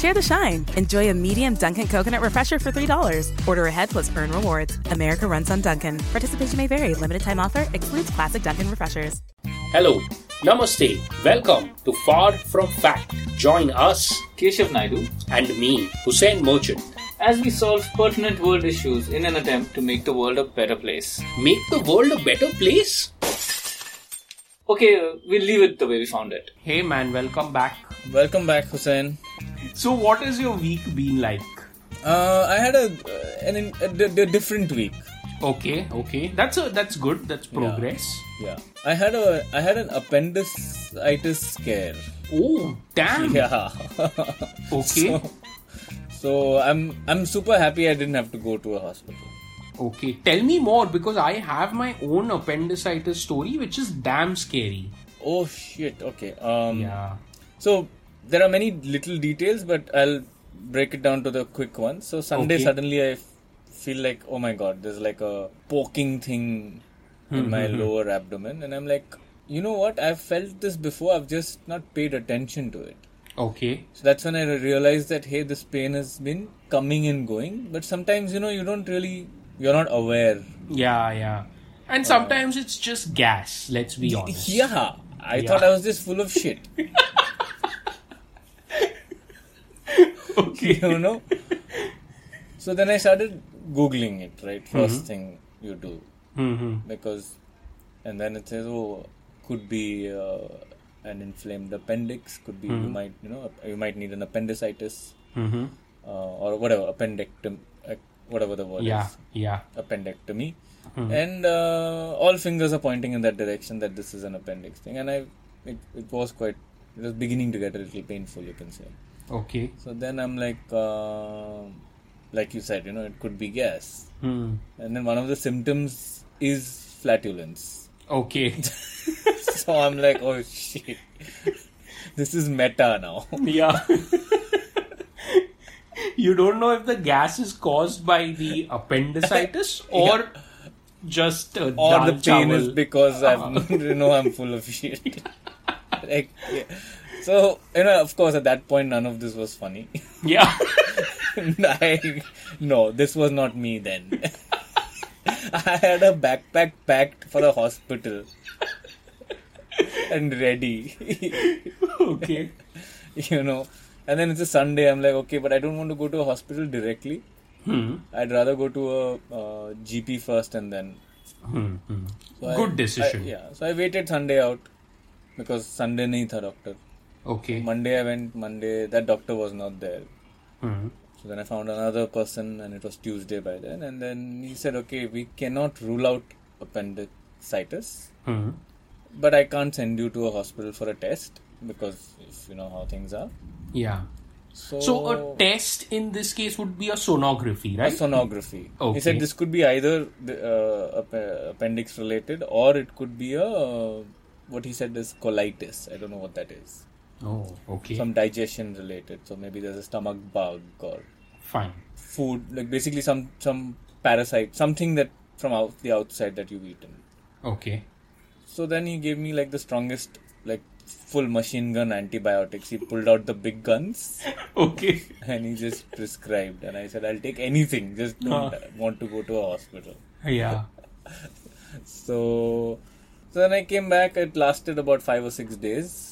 Share the shine. Enjoy a medium Dunkin' coconut refresher for $3. Order ahead plus earn rewards. America runs on Dunkin'. Participation may vary. Limited time offer excludes classic Dunkin' refreshers. Hello, Namaste, welcome to Far From Fact. Join us, Keshav Naidu, and me, Hussein Merchant, as we solve pertinent world issues in an attempt to make the world a better place. Make the world a better place? Okay, we'll leave it the way we found it. Hey man, welcome back. Welcome back, Hussein. So, what has your week been like? Uh, I had a uh, an, a, a, a different week. Okay, okay, that's a that's good. That's progress. Yeah. yeah. I had a I had an appendicitis scare. Oh, damn. Yeah. okay. So, so I'm I'm super happy I didn't have to go to a hospital. Okay, tell me more because I have my own appendicitis story, which is damn scary. Oh shit. Okay. Um. Yeah. So there are many little details, but I'll break it down to the quick ones. So Sunday, Okay. suddenly I f- feel like, oh my god, there's like a poking thing in hmm, my hmm, hmm. lower abdomen, and I'm like, you know what? I've felt this before. I've just not paid attention to it. Okay. So that's when I realized that hey, this pain has been coming and going, but sometimes you know you don't really, you're not aware. Yeah, yeah. And uh, sometimes it's just gas. Let's be honest. Yeah, I Yeah. thought I was just full of shit. Okay. you know. So then I started googling it. Right, 1st thing you do Mm-hmm. because, and then it says, oh, could be uh, an inflamed appendix. Could be you might you know you might need an appendicitis Mm-hmm. uh, or whatever appendectomy, uh, whatever the word is. Yeah, is. yeah. appendectomy and uh, all fingers are pointing in that direction that this is an appendix thing and i it, it was quite it was beginning to get a little painful you can say Okay. so then i'm like uh, like you said you know it could be gas Hmm. and then one of the symptoms is flatulence Okay. so i'm like oh shit this is meta now yeah. you don't know if the gas is caused by the appendicitis or just uh, or the pain is chawal. because I'm you know I'm full of shit. like, yeah. So you know, of course, at that point, none of this was funny. yeah. I, no, this was not me then. I had a backpack packed for the hospital and ready. okay. you know, and then it's a Sunday. I'm like, okay, but I don't want to go to a hospital directly. Hmm. I'd rather go to a uh, GP first and then Hmm. hmm. So I- Good decision. I- yeah. So I waited Sunday out because Sunday nahi tha doctor. Okay. Monday I went. Monday that doctor was not there. Hmm. So then I found another person, and it was Tuesday by then. And then he said, "Okay, we cannot rule out appendicitis, Hmm. but I can't send you to a hospital for a test because if you know how things are." Yeah. So, So a test in this case would be a sonography, a right? sonography. He said this could be either the, uh, app- appendix related or it could be a what he said is colitis. I don't know what that is. Oh, okay. some digestion related. So maybe there's a stomach bug or Fine. food, like basically some some parasite, something that from out the outside that you've eaten. Okay. So then he gave me like the strongest, like full machine gun antibiotics. He pulled out the big guns Okay. and he just prescribed. And I said, I'll take anything, just don't want to go to a hospital. Yeah. So, so then I came back. It lasted about five or six days.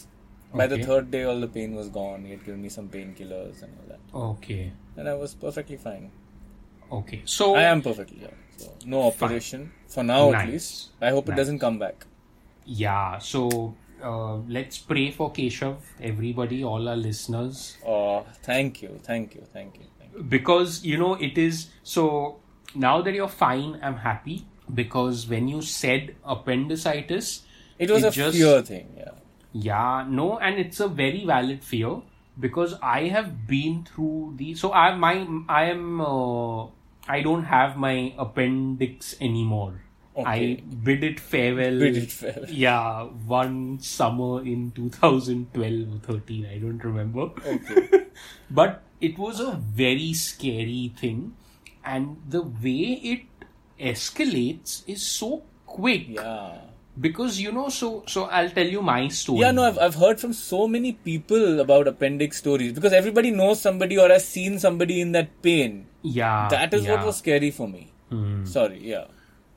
By the third day, all the pain was gone. He had given me some painkillers and all that, Okay. and I was perfectly fine. Okay. So I am perfectly fine. So no Fine. operation for now, Nice. at least. I hope it doesn't come back. Yeah. So uh, let's pray for Keshav, everybody, all our listeners, Oh, thank you, thank you, thank you. Thank you. because you know it is so. Now that you're fine, I'm happy because when you said appendicitis, It was a just- fear thing, yeah. Yeah, no, and it's a very valid fear because I have been through the. So I my I am uh, I don't have my appendix anymore. I bid it farewell. Bid it farewell. Yeah, one summer in 2012 or 13, I don't remember. Okay. but it was a very scary thing, and the way it escalates is so quick. yeah. Because you know, so so I'll tell you my story. Yeah, no, I've, I've heard from so many people about appendix stories because everybody knows somebody or has seen somebody in that pain. yeah, That is what yeah. Hmm. was scary for me. Sorry, yeah.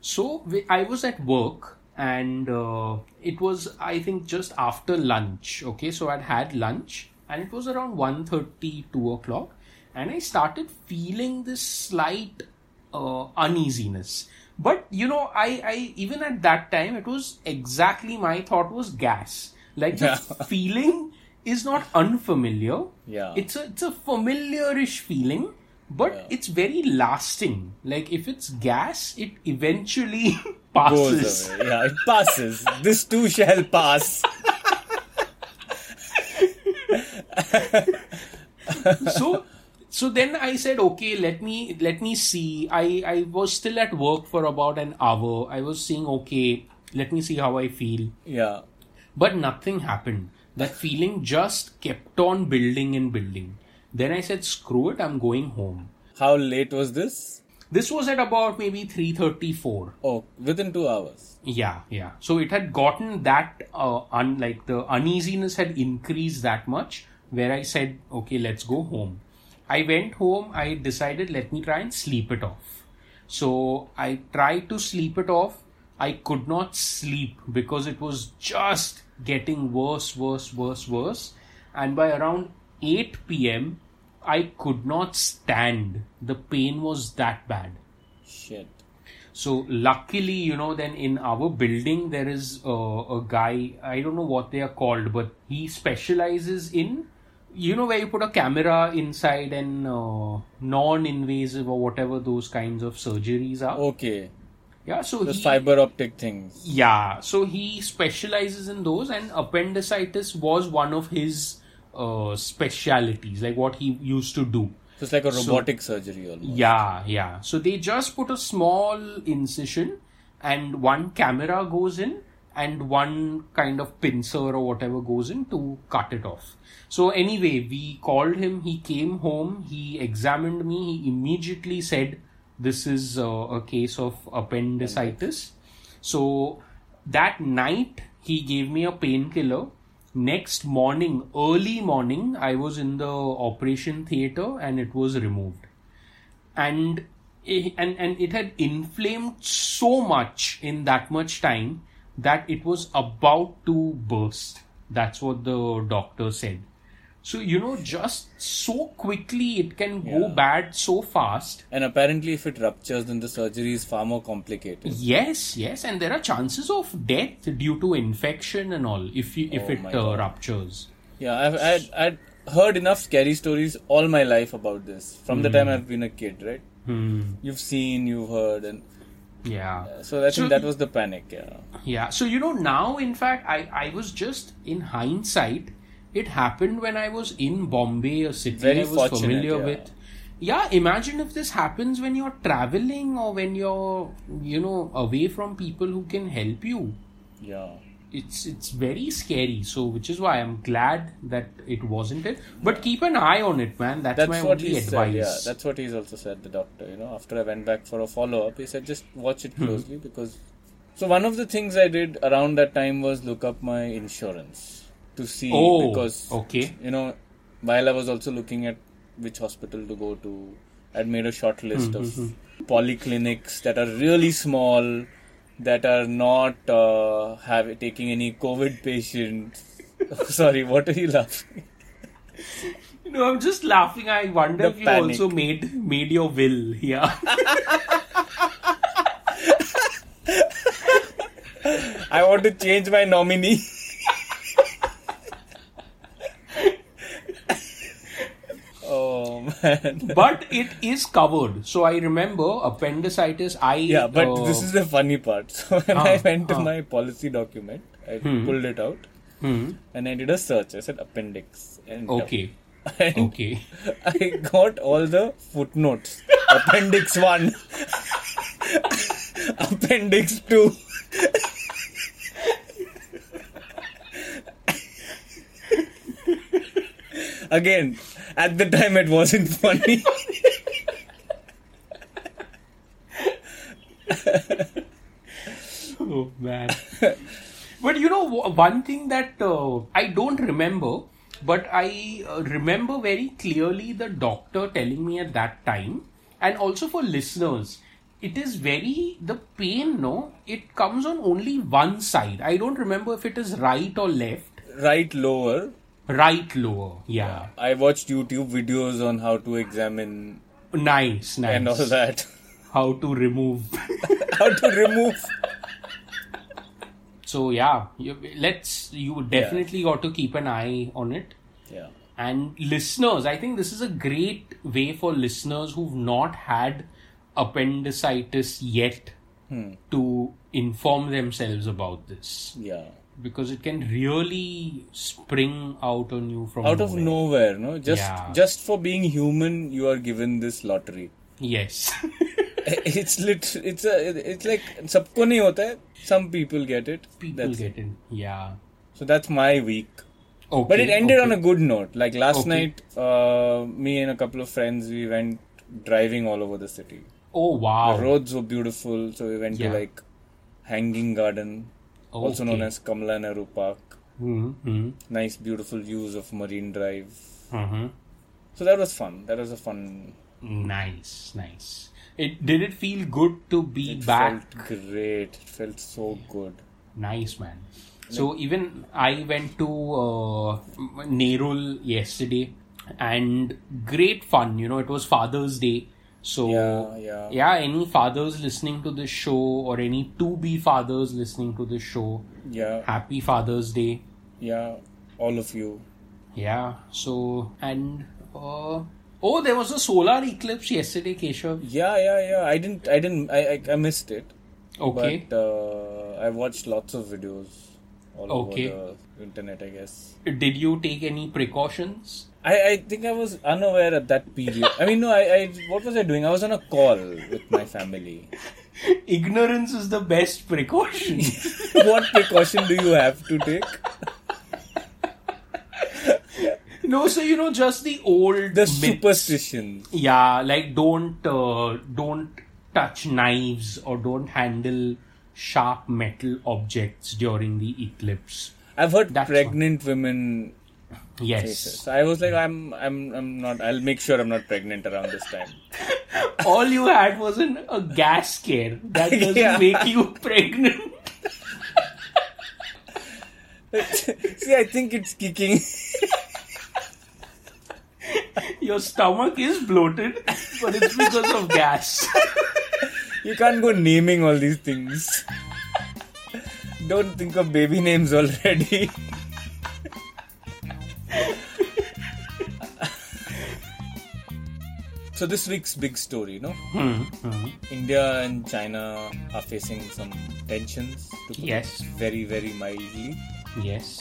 So we- I was at work and uh, it was I think just after lunch. Okay, so I'd had lunch and it was around 1.30, 2 o'clock, and I started feeling this slight uh, uneasiness. But you know, I, I even at that time it was exactly my thought was gas. Like the Yeah. feeling is not unfamiliar. Yeah. It's a it's a familiarish feeling, but it's very lasting. Like if it's gas, it eventually passes. Yeah, it passes. this too shall pass. so so then I said, okay, let me let me see. I I was still at work for about an hour. I was saying, okay, let me see how I feel. Yeah. But nothing happened. That feeling just kept on building and building. Then I said, screw it, I'm going home. How late was this? This was at about maybe 3:34. Oh, within two hours. Yeah, yeah. So it had gotten that, uh, un- like the uneasiness had increased that much where I said, okay, let's go home. I went home, I decided, let me try and sleep it off. So I tried to sleep it off. I could not sleep because it was just getting worse, worse, worse, worse. And by around 8 pm, I could not stand. The pain was that bad. Shit. So luckily, you know, then in our building there is a, a guy. I don't know what they are called, but he specializes in, you know, where you put a camera inside and uh, non-invasive or whatever those kinds of surgeries are. Okay. Yeah, so the he, fiber optic things. yeah, so he specializes in those, and appendicitis was one of his uh, specialities, like what he used to do. So it's like a So- robotic surgery almost. Yeah, yeah. So they just put a small incision and one camera goes in and one kind of pincer or whatever goes in to cut it off. So anyway, we called him, he came home, he examined me, he immediately said this is uh, a case of appendicitis. So that night he gave me a painkiller. Next morning, early morning, I was in the operation theater and it was removed. And and and it had inflamed so much in that much time that it was about to burst. That's what the doctor said. So you know, just so quickly it can go bad so fast. And apparently, if it ruptures, then the surgery is far more complicated. Yes, yes, and there are chances of death due to infection and all if you, if Oh it uh, ruptures. Yeah, I've I'd, I'd heard enough scary stories all my life about this from the time I've been a kid, right? Hmm. You've seen, you've heard, and Yeah. so I So- think that was the panic. Yeah. Yeah. So you know now, in fact, I I was just in hindsight. It happened when I was in Bombay, a city Very I was familiar yeah. with. Yeah, imagine if this happens when you're traveling or when you're, you know, away from people who can help you. Yeah. It's it's very scary. So, which is why I'm glad that it wasn't it. But keep an eye on it, man. That's, That's my what only advice. said. Yeah, that's what he's also said. The doctor, you know, after I went back for a follow up, he said just watch Hmm. it closely because. So one of the things I did around that time was look up my insurance to see Oh, because okay. you know while I was also looking at which hospital to go to, I'd made a short list of Mm-hmm. polyclinics that are really small, that are not uh, have taking any COVID patients. Sorry, what are you laughing? No, I'm just laughing. I wonder The if you panic. also made made your will. Yeah. I want to change my nominee. oh man. but it is covered. So I remember appendicitis. I Yeah, but uh, this is the funny part. So when Ah, I went to ah. my policy document, I pulled it out hmm, and I did a search. I said appendix. And okay, and okay. I got all the footnotes. appendix 1. Appendix 2. Again, at the time it wasn't funny. Oh man. but you know one thing that uh, I don't remember, but I uh, remember very clearly the doctor telling me at that time, and also for listeners, it is very the pain. No, it comes on only one side. I don't remember if it is right or left. right lower. Right lower. Yeah. I watched YouTube videos on how to examine Nice. Nice. and all that. How to remove. how to remove. so yeah, you, let's. You definitely got to keep an eye on it. Yeah. And listeners, I think this is a great way for listeners who've not had appendicitis yet hmm. to inform themselves about this Yeah because it can really spring out on you from out nowhere. of nowhere no just yeah. just for being human you are given this lottery yes it's lit it's a it's like sabko nahi hota hai. some people get it people that's get it. it yeah so that's my week okay, but it ended okay. on a good note like last okay. night uh, me and a couple of friends we went driving all over the city oh wow the roads were beautiful so we went yeah. to like hanging garden also known as Kamala Nehru Park. Mm-hmm. Nice, beautiful views of Marine Drive. Mm-hmm. So that was fun. That was a fun. Nice, nice. It did it feel good to be back. It back? felt great. It felt so good. Nice man. So even I went to uh, Nerul yesterday, and great fun. You know, it was Father's Day. So Yeah, yeah. any fathers listening to this show or any to be fathers listening to this show, Yeah, happy Father's Day. yeah. All of you. Yeah. So and uh, oh, there was a solar eclipse yesterday, Keshav. Yeah, yeah, yeah. I didn't. I didn't. I I, I missed it. Okay. But uh, I watched lots of videos all Okay. over the internet. I guess. Did you take any precautions? I, I think I was unaware at that period. I mean, no. I, I what was I doing? I was on a call with my family. Ignorance is the best precaution. what precaution do you have to take? no, so you know, just the old The myths. superstition. Yeah, like don't uh, don't touch knives or don't handle sharp metal objects during the eclipse. I've heard That's pregnant women Yes. cases. I was like, I'm, I'm, I'm not. I'll make sure I'm not pregnant around this time. All you had was an, a gas scare. That doesn't Yeah. make you pregnant. See, I think it's kicking. Your stomach is bloated, but it's because of gas. You can't go naming all these things. Don't think of baby names already. So this week's big story, no? India and China are facing some tensions. Yes. Very, very mildly. yes.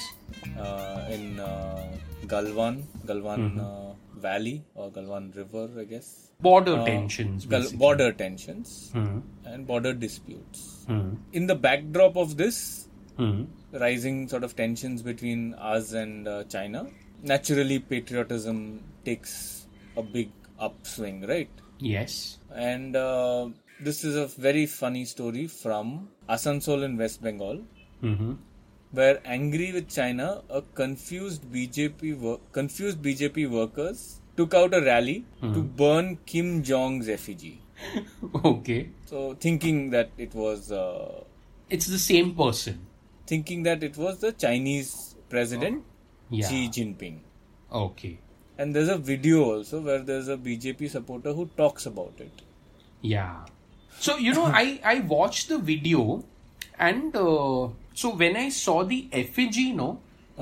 Uh, in uh, Galwan, Galwan uh, Valley or Galwan River, I guess. Border Uh, tensions. Gal- border tensions Hmm. and border disputes. Hmm. In the backdrop of this, Hmm. rising sort of tensions between us and uh, China, naturally patriotism takes a big upswing, right? Yes. And uh, this is a very funny story from Asansol in West Bengal, hmm where angry with China, a confused BJP confused BJP workers took out a rally to burn Kim Jong's effigy. Okay. So thinking that it was uh, It's the same person. thinking that it was the Chinese president Yeah. Xi Jinping. Okay. And there's a video also where there's a BJP supporter who talks about it. Yeah. So you know, I I watched the video, and uh, so when I saw the effigy, no,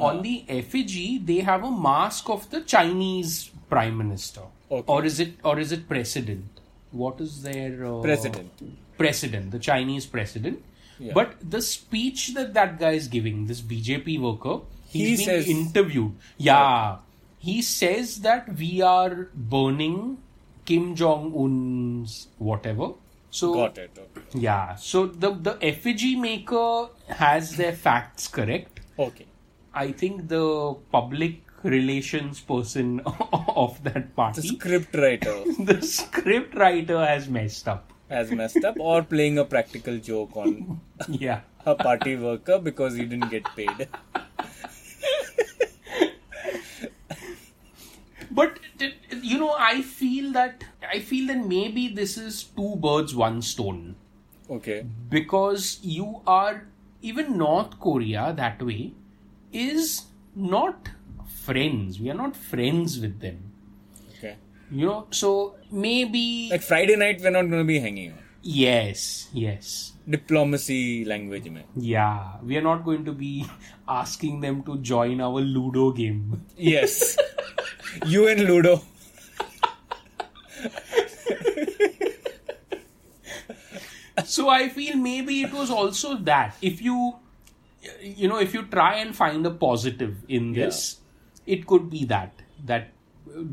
on the effigy they have a mask of the Chinese prime minister, Okay. or is it or is it president? What is their uh, President. President, the Chinese president. Yeah. But the speech that that guy is giving, this BJP worker, he's He being says- interviewed. Yeah, he says that we are burning Kim Jong Un's whatever So Got it. Okay. yeah, so the the effigy maker has their facts correct. Okay. I think the public relations person of that The party, script writer the script writer has messed up. has messed up or playing a practical joke on Yeah. a party worker because he didn't get paid. But you know, I feel that I feel that maybe this is two birds, one stone. Okay. because you are even North Korea that way is not friends. We are not friends with them. Okay. You know, so maybe Like Friday night, we're not going to be hanging out. yes, yes, Diplomacy language, man. yeah. We are not going to be asking them to join our Ludo game. Yes. you and Ludo. so I feel maybe it was also that if you, you know, if you try and find a positive in this, it could be that that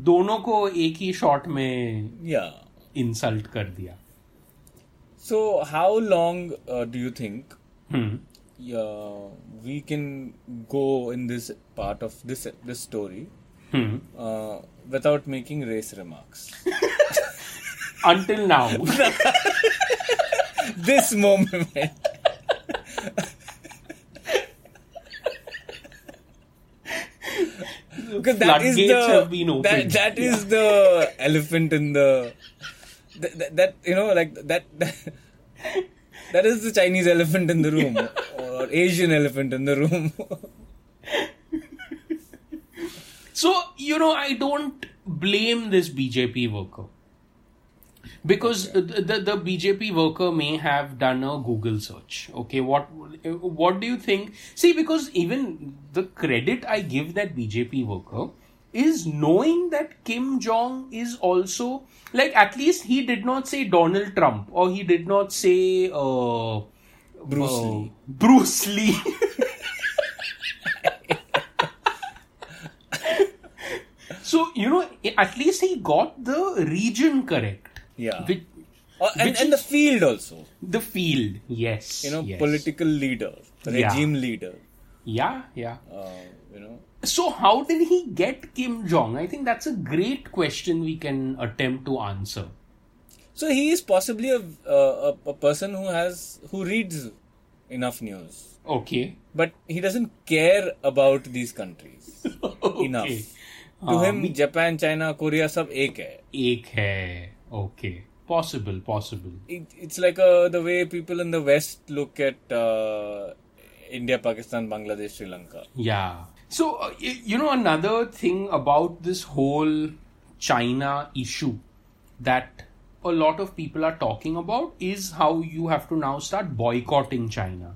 दोनों को एक ही shot में Yeah. Insult कर दिया So, how long uh, do you think Hmm. uh, we can go in this part of this this story Hmm. uh, without making race remarks? until now this moment. because that is the have been that, that is the elephant in the that, that, that you know like that, that that is the Chinese elephant in the room or Asian elephant in the room. So you know i don't blame this bjp worker. Because the, the the bjp worker may have done a google search. Okay what what do you think? See because even the credit i give that bjp worker is knowing that kim jong is also like at least he did not say donald trump or he did not say uh Bruce uh, Lee. bruce lee So you know, at least he got the region correct. Yeah. Which, Uh, and and the field also. the field, yes. You know, yes. political leader, Yeah. regime leader. Yeah, yeah. Uh, you know, So how did he get Kim Jong? I think that's a great question we can attempt to answer. so he is possibly a, uh, a a person who has who reads enough news, Okay. but he doesn't care about these countries okay. enough. To हाँ, him, Japan, China, Korea, सब एक है. एक है. Okay. Possible, possible. It, it's like uh, the way people in the West look at uh, India, Pakistan, Bangladesh, Sri Lanka. Yeah. So, uh, y- you know, another thing about this whole China issue that a lot of people are talking about is how you have to now start boycotting China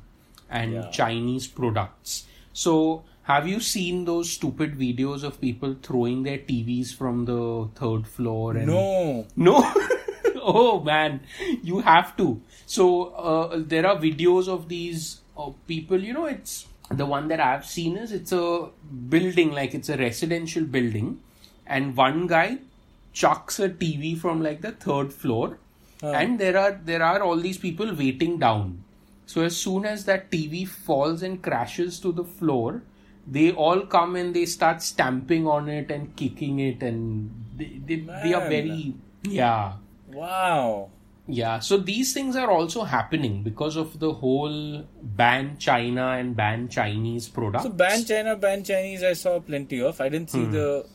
and Yeah. Chinese products. So, have you seen those stupid videos of people throwing their TVs from the third floor? And No. no. oh man, you have to. So uh, there are videos of these uh, people. You know, it's the one that I've seen is it's a building like it's a residential building, and one guy chucks a TV from like the third floor, and there are there are all these people waiting down. So as soon as that TV falls and crashes to the floor, they all come and they start stamping on it and kicking it, and they they, they are very yeah. Wow. Yeah, so these things are also happening because of the whole ban China and ban Chinese products. So ban China, ban Chinese. I saw plenty of. I didn't see the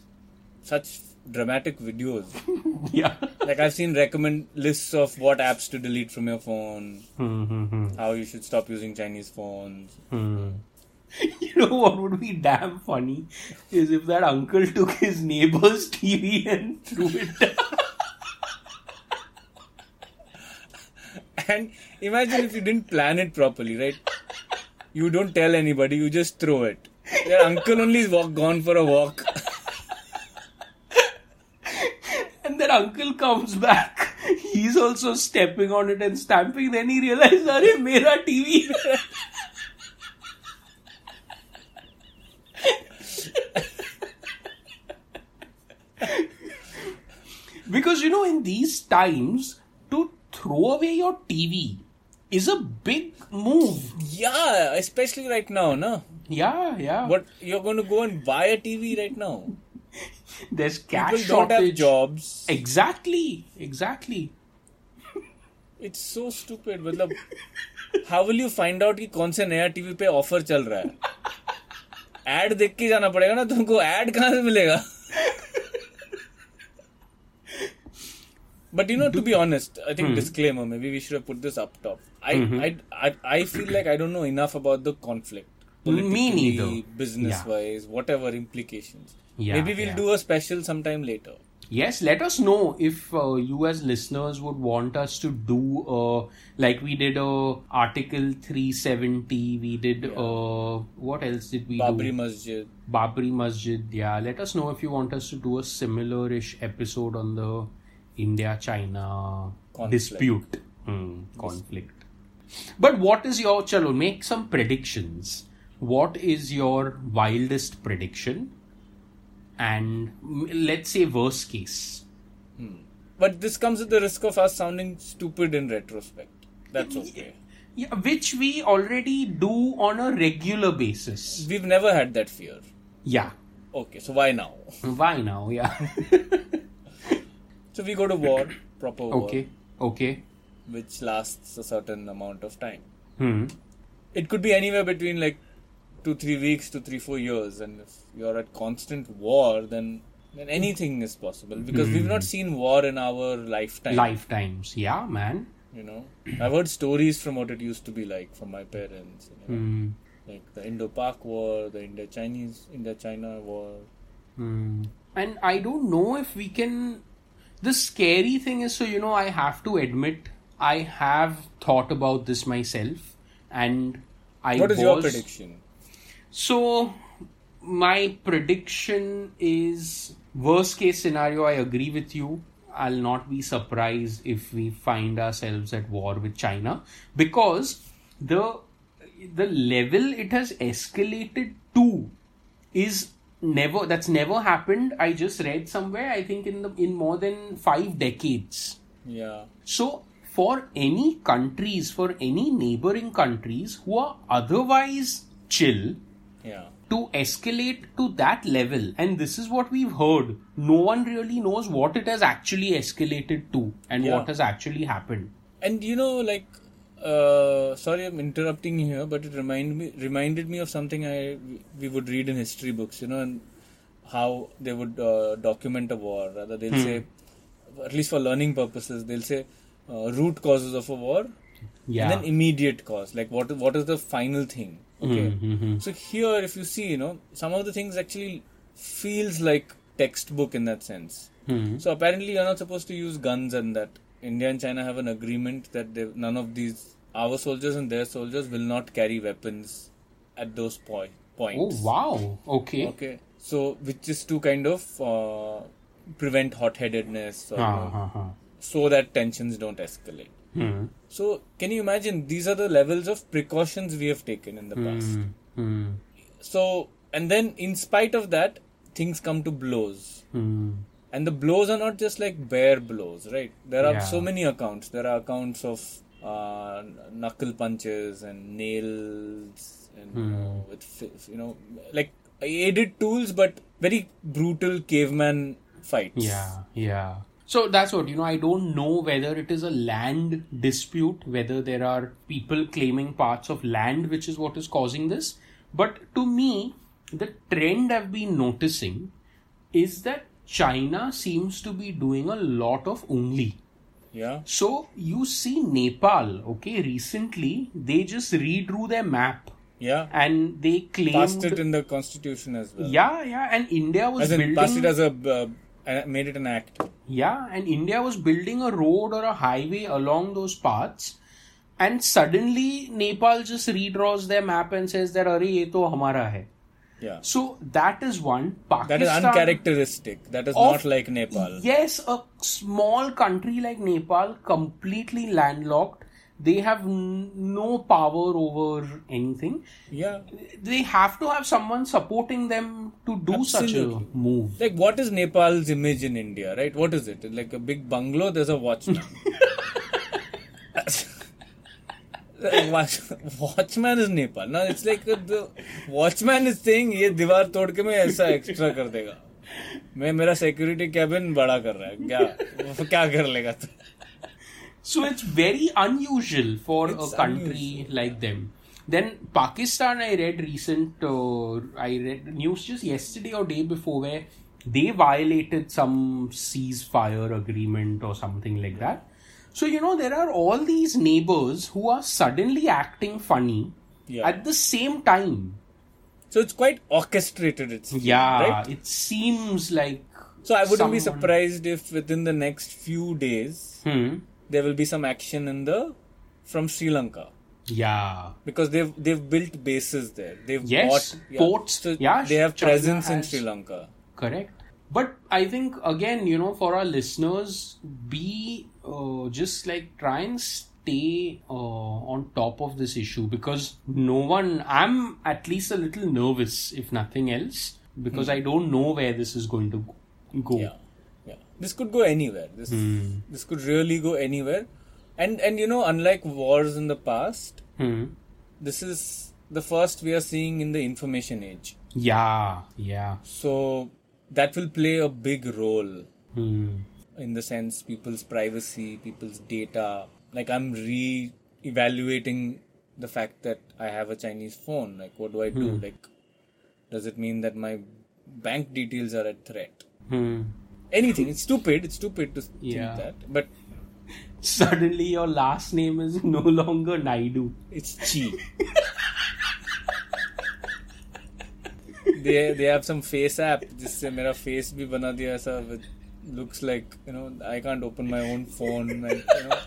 such dramatic videos. yeah. like I've seen recommend lists of what apps to delete from your phone, Hmm, hmm, hmm, how you should stop using Chinese phones. hmm. You know what would be damn funny is if that uncle took his neighbor's TV and threw it down. And imagine if you didn't plan it properly, right? You don't tell anybody, you just throw it. Your uncle only is walk, gone for a walk. And that uncle comes back. He's also stepping on it and stamping. Then he realizes, Arey, mera TV. because you know, in these times, to throw throw away your TV is a big move. Yeah, especially right now, no? Yeah, yeah. But you're going to go and buy a TV right now. There's cash People don't have shortage. jobs. Exactly, exactly. It's so stupid. मतलब how will you find out कि कौन से नया TV पे offer चल रहा है add देख के जाना पड़ेगा ना तुमको एड कहाँ से मिलेगा But you know, to be honest, I think disclaimer. Maybe we should have put this up top. I, I, I, I feel like I don't know enough about the conflict. Me neither. Business-wise, whatever implications. Yeah, Maybe we'll yeah. do a special sometime later. Yes, let us know if uh, you as listeners would want us to do uh, like we did uh, Article 370. We did uh, what else did we Babri do? Masjid. Babri Masjid. Yeah, let us know if you want us to do a similar-ish episode on the India-China dispute Hmm, conflict. But what is your chalo? Make some predictions. What is your wildest prediction? And mm, let's say worst case. But this comes at the risk of us sounding stupid in retrospect. That's okay. Yeah, which we already do on a regular basis. We've never had that fear. Yeah. Okay, so why now? Why now? Yeah. So we go to war, proper war, okay. Okay. which lasts a certain amount of time. Hmm. It could be anywhere between like two, three weeks to three, four years. And if you're at constant war, then then anything is possible because we've not seen war in our lifetime. Lifetimes. Yeah, man. You know, I've heard stories from what it used to be like from my parents. You know, Hmm. Like the Indo-Pak War, the Indo-Chinese, Indo-China War. Hmm. And I don't know if we can. The scary thing is, so you know, I have to admit, I have thought about this myself, and I What is your prediction? So, my prediction is worst case scenario. I agree with you. I'll not be surprised if we find ourselves at war with China because the the level it has escalated to is never that's never happened. I just read somewhere. I think in the in more than five decades. Yeah. So, for any countries, for any neighboring countries who are otherwise chill, Yeah. to escalate to that level, and this is what we've heard, no one really knows what it has actually escalated to and Yeah. what has actually happened. And you know, like, uh, sorry, I'm interrupting you here, but it remind me reminded me of something I we would read in history books. You know, and how they would uh, document a war. Rather, they'll say, at least for learning purposes, they'll say uh, root causes of a war, Yeah. and then immediate cause. Like, what what is the final thing? Okay. Mm-hmm. So here, if you see, you know, some of the things actually feels like textbook in that sense. Hmm. So apparently, you're not supposed to use guns, and that India and China have an agreement that they, none of these our soldiers and their soldiers will not carry weapons at those point, Oh, wow. Okay. Okay, so which is to kind of uh, prevent hot-headedness, or, so that tensions don't escalate. Hmm. So can you imagine? These are the levels of precautions we have taken in the past. Hmm. So and then, in spite of that, things come to blows. Hmm. And the blows are not just like bare blows, right? There are Yeah. so many accounts. There are accounts of uh, knuckle punches and nails, and you Hmm. know, with you know, like aided tools, but very brutal caveman fights. Yeah, yeah. So that's what, you know, I don't know whether it is a land dispute, whether there are people claiming parts of land which is what is causing this. But to me, the trend I've been noticing is that China seems to be doing a lot of only. Yeah, So you see Nepal, okay, recently they just redrew their map yeah. and they claimed. Passed it in the constitution as well. yeah, yeah, and India was as in building. passed it as a uh, made it an act. Yeah, and India was building a road or a highway along those paths, and suddenly Nepal just redraws their map and says that "Arey, ye to hamara hai." Yeah, So that is one. Pakistan, that is uncharacteristic. That is of- not like Nepal. Yes, a small country like Nepal, completely landlocked. They have n- no power over anything. Yeah. They have to have someone supporting them to do such a move. Like, what is Nepal's image in India, right? What is it? Like a big bungalow, there's a watchman. Watch, watchman is Nepal. No, it's like the watchman is saying ये दीवार तोड़ के मैं ऐसा extra कर देगा मैं मेरा सिक्योरिटी कैबिन बड़ा कर रहा है क्या क्या कर लेगा तू So it's very unusual for It's a country unusual. like them. Then Pakistan, I read recent, uh, I read news just yesterday or day before where they violated some ceasefire agreement or something like that. So you know there are all these neighbors who are suddenly acting funny Yeah. at the same time. So it's quite orchestrated. It's Yeah, right. it seems like. So I wouldn't be surprised if within the next few days Hmm. there will be some action in the from Sri Lanka Yeah. because they've they've built bases there. They've Yes, bought ports. So Yeah, they have China presence in Sri Lanka. Correct. But I think again, you know, for our listeners, be uh, just like try and stay uh, on top of this issue because no one. I'm at least a little nervous, if nothing else, because I don't know where this is going to go. Yeah, yeah. This could go anywhere. This this could really go anywhere, and and you know, unlike wars in the past, Hmm. this is the first we are seeing in the information age. Yeah. Yeah. So that will play a big role Hmm. in the sense people's privacy, people's data. Like I'm re-evaluating the fact that I have a Chinese phone. Like, what do I do? Like, does it mean that my bank details are at threat? Hmm. Anything. It's stupid. It's stupid to Yeah. think that, but Suddenly, your last name is no longer Naidu. it's chi. they they have some face app जिससे मेरा face भी बना दिया ऐसा with looks like you know I can't open my own phone and you know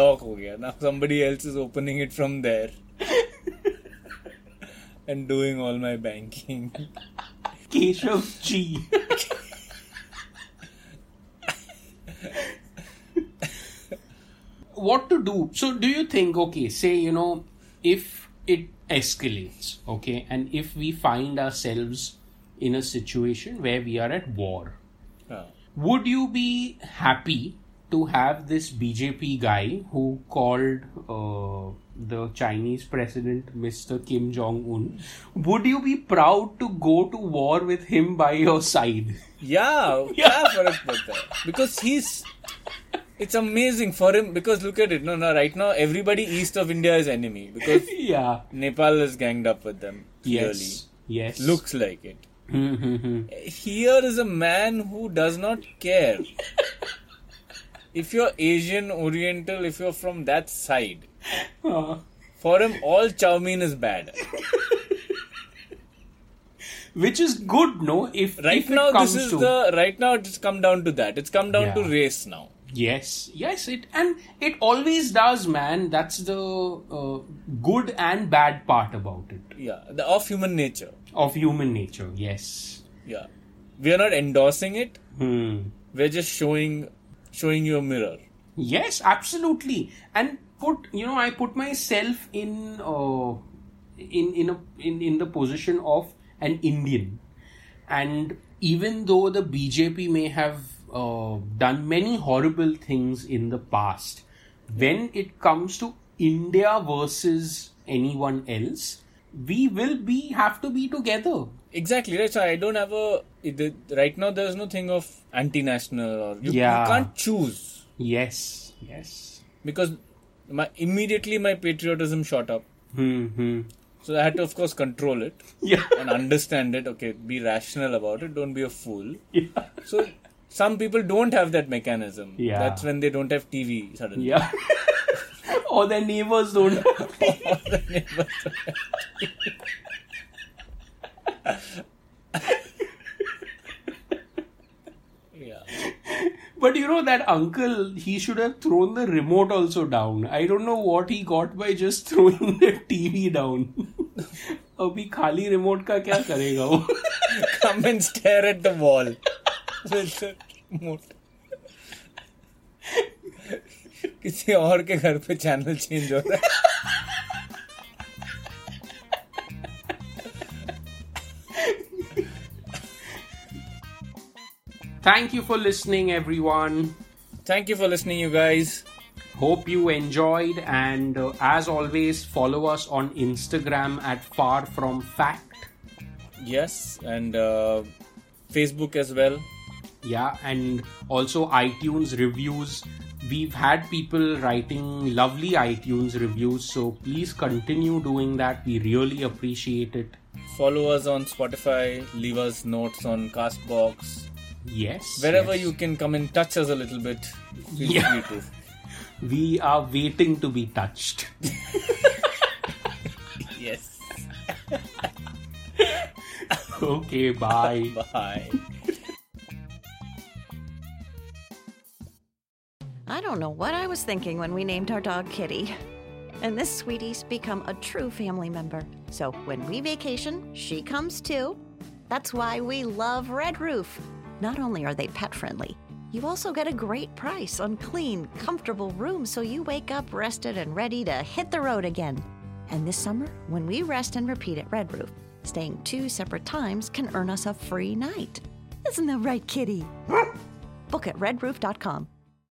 lock हो गया now somebody else is opening it from there and doing all my banking Keshav G. what to do? So, do you think, okay, say, you know, if it escalates okay? And if we find ourselves in a situation where we are at war oh. would you be happy to have this bjp guy who called uh, the chinese president mr kim jong un would you be proud to go to war with him by your side? Yeah yeah, yeah because he's it's amazing for him because look at it. No, no, right now everybody east of India is enemy because yeah. Nepal is ganged up with them. Clearly, Yes. Yes. looks like it. Here is a man who does not care. if you're Asian, Oriental, if you're from that side, for him all chow mein is bad. which is good, no? If Right if now, this is to, the right now. It's come down to that. It's come down to race now. Yes, yes, it and it always does, man. That's the uh, good and bad part about it Yeah, the of human nature. of human nature. Yes. Yeah, we are not endorsing it. Hmm. We're just showing showing you a mirror. Yes, absolutely. And put you know, I put myself in uh, in in a in in the position of an Indian, and even though the BJP may have uh, done many horrible things in the past, when it comes to India versus anyone else, we will be have to be together. Exactly right. So I don't have a right now. There's no thing of anti-national or you, Yeah. you can't choose Yes, yes. because my immediately my patriotism shot up. Hmm. So I had to of course control it Yeah. and understand it. Okay, be rational about it. Don't be a fool. yeah. So some people don't have that mechanism. Yeah. That's when they don't have TV suddenly. Yeah. or their neighbors don't. Yeah. but you know that uncle, he should have thrown the remote also down. I don't know what he got by just throwing the TV down. अभी खाली remote का क्या करेगा वो Come and stare at the wall. remote. किसी और के घर पे चैनल चेंज हो रहा है Thank you for listening, everyone. Thank you for listening, you guys. Hope you enjoyed, and uh, as always, follow us on Instagram at Far From Fact. Yes, and uh, Facebook as well. Yeah, and also iTunes reviews. We've had people writing lovely iTunes reviews, so please continue doing that. We really appreciate it. Follow us on Spotify. Leave us notes on Castbox. Yes. Wherever yes. you can come and touch us a little bit, feel Yeah. free to. We are waiting to be touched. Yes. okay, bye. Bye. I don't know what I was thinking when we named our dog Kitty. And this sweetie's become a true family member. So when we vacation, she comes too. That's why we love Red Roof. Not only are they pet friendly, you also get a great price on clean, comfortable rooms so you wake up rested and ready to hit the road again. And this summer, when we rest and repeat at Red Roof, staying two separate times can earn us a free night. Isn't that right, Kitty? Book at redroof.com.